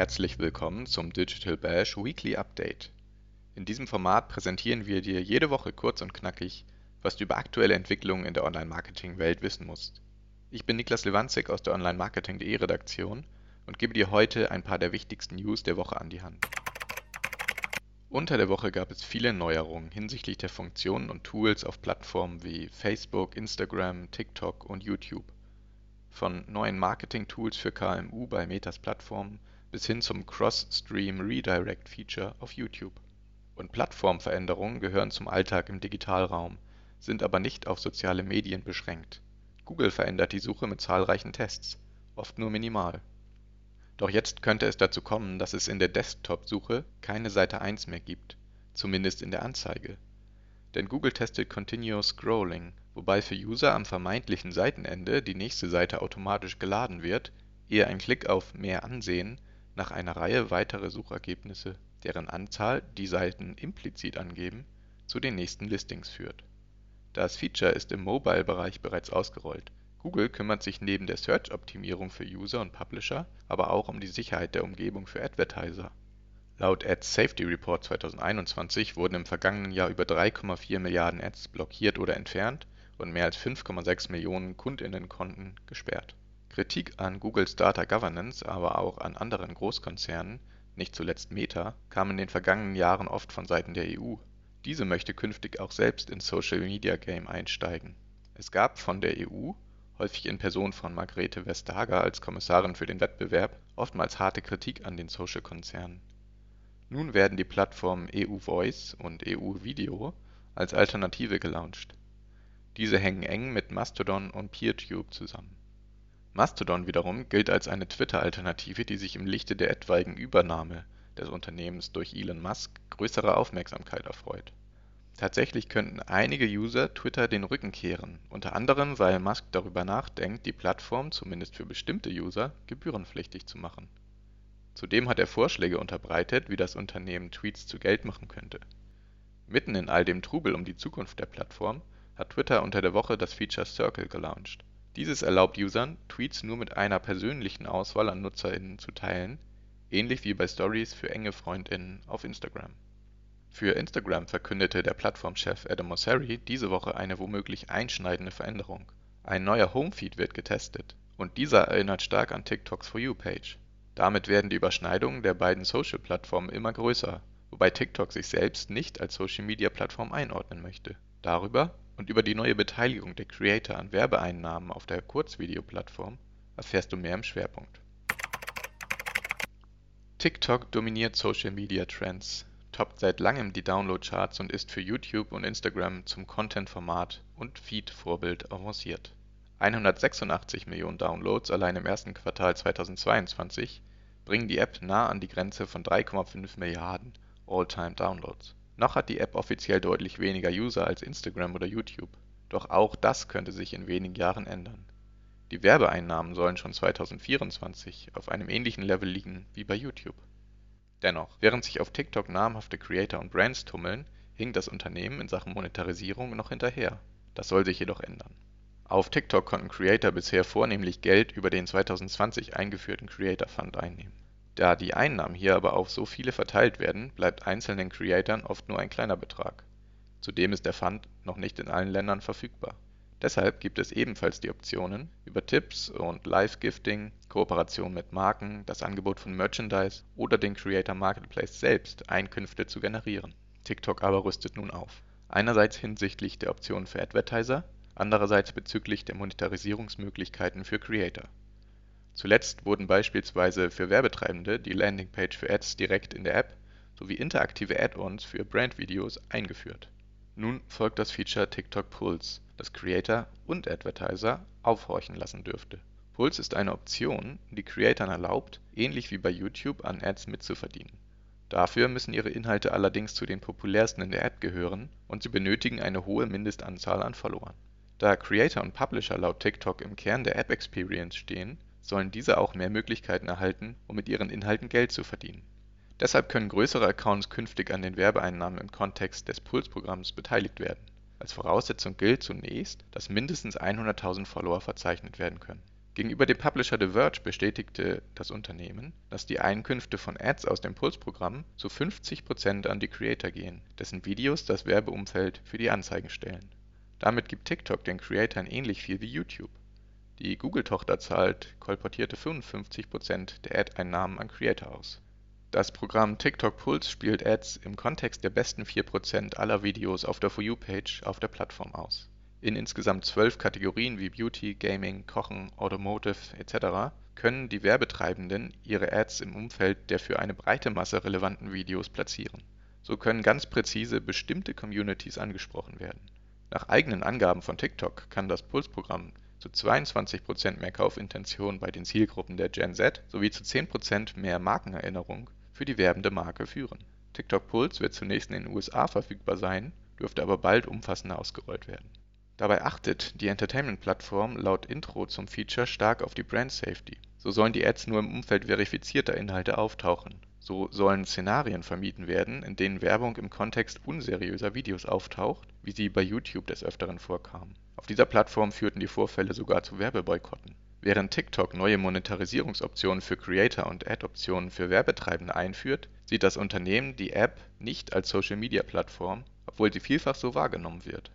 herzlich willkommen zum Digital Bash Weekly Update. In diesem Format präsentieren wir dir jede Woche kurz und knackig, was du über aktuelle Entwicklungen in der Online-Marketing-Welt wissen musst. Ich bin Niklas Lewandzig aus der Online-Marketing.de Redaktion und gebe dir heute ein paar der wichtigsten News der Woche an die Hand. Unter der Woche gab es viele Neuerungen hinsichtlich der Funktionen und Tools auf Plattformen wie Facebook, Instagram, TikTok und YouTube. Von neuen Marketing-Tools für KMU bei Metas Plattformen bis hin zum Cross-Stream Redirect Feature auf YouTube. Und Plattformveränderungen gehören zum Alltag im Digitalraum, sind aber nicht auf soziale Medien beschränkt. Google verändert die Suche mit zahlreichen Tests, oft nur minimal. Doch jetzt könnte es dazu kommen, dass es in der Desktop-Suche keine Seite 1 mehr gibt, zumindest in der Anzeige. Denn Google testet Continuous Scrolling, wobei für User am vermeintlichen Seitenende die nächste Seite automatisch geladen wird, ehe ein Klick auf Mehr ansehen nach einer Reihe weiterer Suchergebnisse, deren Anzahl die Seiten implizit angeben, zu den nächsten Listings führt. Das Feature ist im Mobile-Bereich bereits ausgerollt. Google kümmert sich neben der Search-Optimierung für User und Publisher aber auch um die Sicherheit der Umgebung für Advertiser. Laut Ads Safety Report 2021 wurden im vergangenen Jahr über 3,4 Milliarden Ads blockiert oder entfernt und mehr als 5,6 Millionen Kundinnenkonten gesperrt. Kritik an Googles Data Governance, aber auch an anderen Großkonzernen, nicht zuletzt Meta, kam in den vergangenen Jahren oft von Seiten der EU. Diese möchte künftig auch selbst ins Social-Media-Game einsteigen. Es gab von der EU, häufig in Person von Margrethe Vestager als Kommissarin für den Wettbewerb, oftmals harte Kritik an den Social-Konzernen. Nun werden die Plattformen EU Voice und EU Video als Alternative gelauncht diese hängen eng mit Mastodon und PeerTube zusammen. Mastodon wiederum gilt als eine Twitter-Alternative, die sich im Lichte der etwaigen Übernahme des Unternehmens durch Elon Musk größere Aufmerksamkeit erfreut. Tatsächlich könnten einige User Twitter den Rücken kehren, unter anderem weil Musk darüber nachdenkt, die Plattform zumindest für bestimmte User gebührenpflichtig zu machen. Zudem hat er Vorschläge unterbreitet, wie das Unternehmen Tweets zu Geld machen könnte. Mitten in all dem Trubel um die Zukunft der Plattform hat Twitter unter der Woche das Feature Circle gelauncht. Dieses erlaubt Usern, Tweets nur mit einer persönlichen Auswahl an NutzerInnen zu teilen, ähnlich wie bei Stories für enge FreundInnen auf Instagram. Für Instagram verkündete der Plattformchef Adam Mosseri diese Woche eine womöglich einschneidende Veränderung. Ein neuer Homefeed wird getestet und dieser erinnert stark an TikToks For You Page. Damit werden die Überschneidungen der beiden Social-Plattformen immer größer, wobei TikTok sich selbst nicht als Social-Media-Plattform einordnen möchte. Darüber und über die neue Beteiligung der Creator an Werbeeinnahmen auf der Kurzvideoplattform erfährst du mehr im Schwerpunkt. TikTok dominiert Social Media Trends, toppt seit langem die Download-Charts und ist für YouTube und Instagram zum Content-Format und Feed-Vorbild avanciert. 186 Millionen Downloads allein im ersten Quartal 2022 bringen die App nah an die Grenze von 3,5 Milliarden All-Time-Downloads noch hat die App offiziell deutlich weniger User als Instagram oder YouTube, doch auch das könnte sich in wenigen Jahren ändern. Die Werbeeinnahmen sollen schon 2024 auf einem ähnlichen Level liegen wie bei YouTube. Dennoch, während sich auf TikTok namhafte Creator und Brands tummeln, hinkt das Unternehmen in Sachen Monetarisierung noch hinterher. Das soll sich jedoch ändern. Auf TikTok konnten Creator bisher vornehmlich Geld über den 2020 eingeführten Creator Fund einnehmen da die Einnahmen hier aber auf so viele verteilt werden, bleibt einzelnen Creatoren oft nur ein kleiner Betrag. Zudem ist der Fund noch nicht in allen Ländern verfügbar. Deshalb gibt es ebenfalls die Optionen, über Tipps und Live-Gifting, Kooperation mit Marken, das Angebot von Merchandise oder den Creator Marketplace selbst Einkünfte zu generieren. TikTok aber rüstet nun auf. Einerseits hinsichtlich der Optionen für Advertiser, andererseits bezüglich der Monetarisierungsmöglichkeiten für Creator Zuletzt wurden beispielsweise für Werbetreibende die Landingpage für Ads direkt in der App sowie interaktive Add-ons für Brandvideos eingeführt. Nun folgt das Feature TikTok Pulse, das Creator und Advertiser aufhorchen lassen dürfte. Pulse ist eine Option, die Creatoren erlaubt, ähnlich wie bei YouTube an Ads mitzuverdienen. Dafür müssen ihre Inhalte allerdings zu den populärsten in der App gehören und sie benötigen eine hohe Mindestanzahl an Followern. Da Creator und Publisher laut TikTok im Kern der App Experience stehen sollen diese auch mehr Möglichkeiten erhalten, um mit ihren Inhalten Geld zu verdienen. Deshalb können größere Accounts künftig an den Werbeeinnahmen im Kontext des Pulse-Programms beteiligt werden. Als Voraussetzung gilt zunächst, dass mindestens 100.000 Follower verzeichnet werden können. Gegenüber dem Publisher The Verge bestätigte das Unternehmen, dass die Einkünfte von Ads aus dem Pulse-Programm zu 50 Prozent an die Creator gehen, dessen Videos das Werbeumfeld für die Anzeigen stellen. Damit gibt TikTok den Creatoren ähnlich viel wie YouTube. Die Google-Tochter zahlt kolportierte 55 Prozent der Ad-Einnahmen an Creator aus. Das Programm TikTok Pulse spielt Ads im Kontext der besten 4 Prozent aller Videos auf der For You-Page auf der Plattform aus in insgesamt zwölf Kategorien wie Beauty, Gaming, Kochen, Automotive etc. können die Werbetreibenden ihre Ads im Umfeld der für eine breite Masse relevanten Videos platzieren. So können ganz präzise bestimmte Communities angesprochen werden. Nach eigenen Angaben von TikTok kann das Pulse-Programm zu 22% mehr Kaufintention bei den Zielgruppen der Gen Z sowie zu 10% mehr Markenerinnerung für die werbende Marke führen. TikTok Pulse wird zunächst in den USA verfügbar sein, dürfte aber bald umfassender ausgerollt werden Dabei achtet die Entertainment-Plattform laut Intro zum Feature stark auf die Brand Safety. So sollen die Ads nur im Umfeld verifizierter Inhalte auftauchen. So sollen Szenarien vermieden werden, in denen Werbung im Kontext unseriöser Videos auftaucht, wie sie bei YouTube des Öfteren vorkam. Auf dieser Plattform führten die Vorfälle sogar zu Werbeboykotten. Während TikTok neue Monetarisierungsoptionen für Creator und Ad-Optionen für Werbetreibende einführt, sieht das Unternehmen die App nicht als Social-Media-Plattform, obwohl sie vielfach so wahrgenommen wird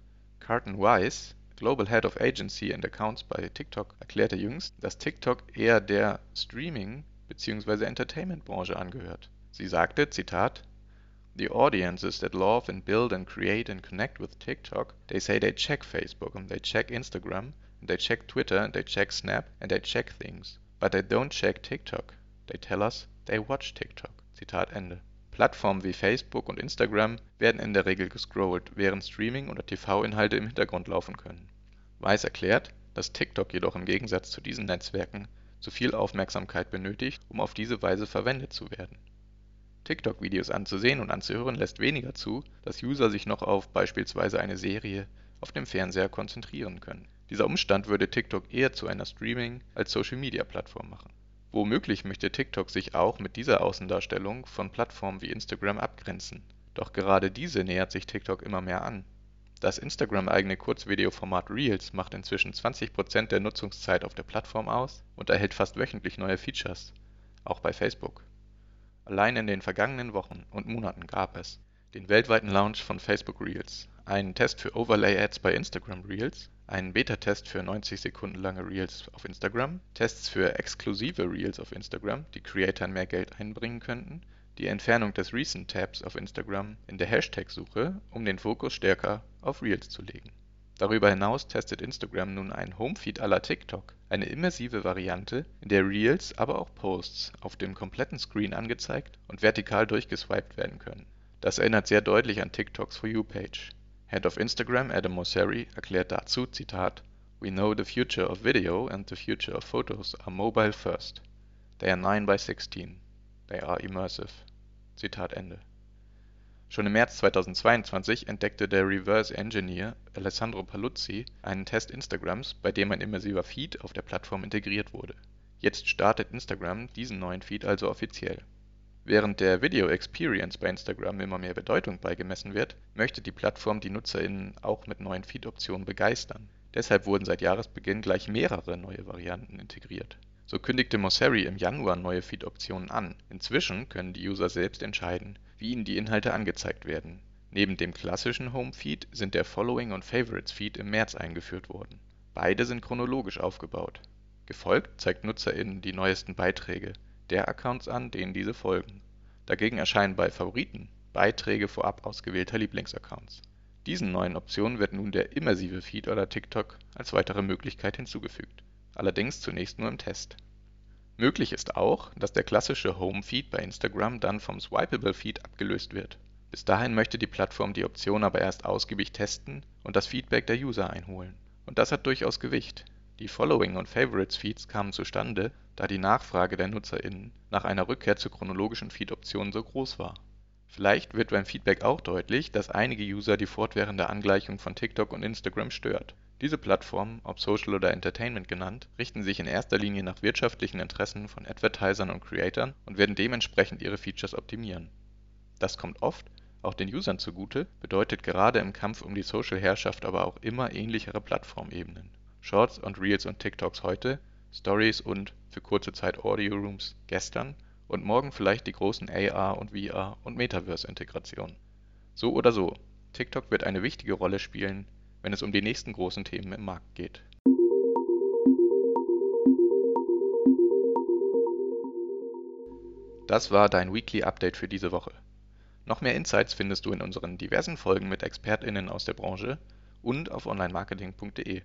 Carlton Weiss, Global Head of Agency and Accounts bei TikTok, erklärte jüngst, dass TikTok eher der Streaming bzw. Entertainment-Branche angehört. Sie sagte, Zitat, The audiences that love and build and create and connect with TikTok, they say they check Facebook and they check Instagram and they check Twitter and they check Snap and they check things. But they don't check TikTok. They tell us they watch TikTok. Zitat Ende. Plattformen wie Facebook und Instagram werden in der Regel gescrollt, während Streaming oder TV-Inhalte im Hintergrund laufen können. Weiss erklärt, dass TikTok jedoch im Gegensatz zu diesen Netzwerken zu viel Aufmerksamkeit benötigt, um auf diese Weise verwendet zu werden. TikTok-Videos anzusehen und anzuhören lässt weniger zu, dass User sich noch auf beispielsweise eine Serie auf dem Fernseher konzentrieren können. Dieser Umstand würde TikTok eher zu einer Streaming- als Social-Media-Plattform machen Womöglich möchte TikTok sich auch mit dieser Außendarstellung von Plattformen wie Instagram abgrenzen. Doch gerade diese nähert sich TikTok immer mehr an. Das Instagram-eigene Kurzvideoformat Reels macht inzwischen 20% der Nutzungszeit auf der Plattform aus und erhält fast wöchentlich neue Features, auch bei Facebook. Allein in den vergangenen Wochen und Monaten gab es den weltweiten Launch von Facebook Reels, einen Test für Overlay-Ads bei Instagram Reels einen Beta-Test für 90 Sekunden lange Reels auf Instagram, Tests für exklusive Reels auf Instagram, die Creatoren mehr Geld einbringen könnten, die Entfernung des Recent-Tabs auf Instagram in der Hashtag-Suche, um den Fokus stärker auf Reels zu legen. Darüber hinaus testet Instagram nun einen Homefeed la TikTok, eine immersive Variante, in der Reels, aber auch Posts auf dem kompletten Screen angezeigt und vertikal durchgeswiped werden können. Das erinnert sehr deutlich an TikToks For You-Page Head of Instagram Adam Mosseri erklärt dazu, Zitat, We know the future of video and the future of photos are mobile first. They are 9 by 16. They are immersive. Zitat Ende. Schon im März 2022 entdeckte der Reverse Engineer Alessandro Paluzzi einen Test Instagrams, bei dem ein immersiver Feed auf der Plattform integriert wurde. Jetzt startet Instagram diesen neuen Feed also offiziell Während der Video Experience bei Instagram immer mehr Bedeutung beigemessen wird, möchte die Plattform die NutzerInnen auch mit neuen Feed-Optionen begeistern. Deshalb wurden seit Jahresbeginn gleich mehrere neue Varianten integriert. So kündigte Mosseri im Januar neue Feed-Optionen an. Inzwischen können die User selbst entscheiden, wie ihnen die Inhalte angezeigt werden. Neben dem klassischen Home-Feed sind der Following und Favorites-Feed im März eingeführt worden. Beide sind chronologisch aufgebaut. Gefolgt zeigt NutzerInnen die neuesten Beiträge der Accounts an, denen diese folgen. Dagegen erscheinen bei Favoriten Beiträge vorab ausgewählter Lieblingsaccounts. Diesen neuen Optionen wird nun der immersive Feed oder TikTok als weitere Möglichkeit hinzugefügt, allerdings zunächst nur im Test. Möglich ist auch, dass der klassische Home-Feed bei Instagram dann vom Swipeable-Feed abgelöst wird. Bis dahin möchte die Plattform die Option aber erst ausgiebig testen und das Feedback der User einholen. Und das hat durchaus Gewicht die Following und Favorites-Feeds kamen zustande, da die Nachfrage der NutzerInnen nach einer Rückkehr zur chronologischen Feed-Option so groß war. Vielleicht wird beim Feedback auch deutlich, dass einige User die fortwährende Angleichung von TikTok und Instagram stört. Diese Plattformen, ob Social oder Entertainment genannt, richten sich in erster Linie nach wirtschaftlichen Interessen von Advertisern und Creatern und werden dementsprechend ihre Features optimieren. Das kommt oft auch den Usern zugute, bedeutet gerade im Kampf um die Social-Herrschaft aber auch immer ähnlichere Plattformebenen Shorts und Reels und TikToks heute Stories und, für kurze Zeit Audio Rooms, gestern und morgen vielleicht die großen AR und VR und Metaverse-Integrationen. So oder so, TikTok wird eine wichtige Rolle spielen, wenn es um die nächsten großen Themen im Markt geht. Das war dein Weekly Update für diese Woche. Noch mehr Insights findest du in unseren diversen Folgen mit ExpertInnen aus der Branche und auf onlinemarketing.de.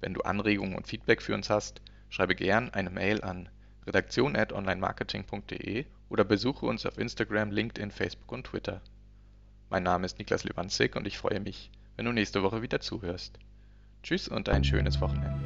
Wenn du Anregungen und Feedback für uns hast, schreibe gern eine Mail an redaktion@onlinemarketing.de oder besuche uns auf Instagram, LinkedIn, Facebook und Twitter. Mein Name ist Niklas Lewandzig und ich freue mich, wenn du nächste Woche wieder zuhörst. Tschüss und ein schönes Wochenende.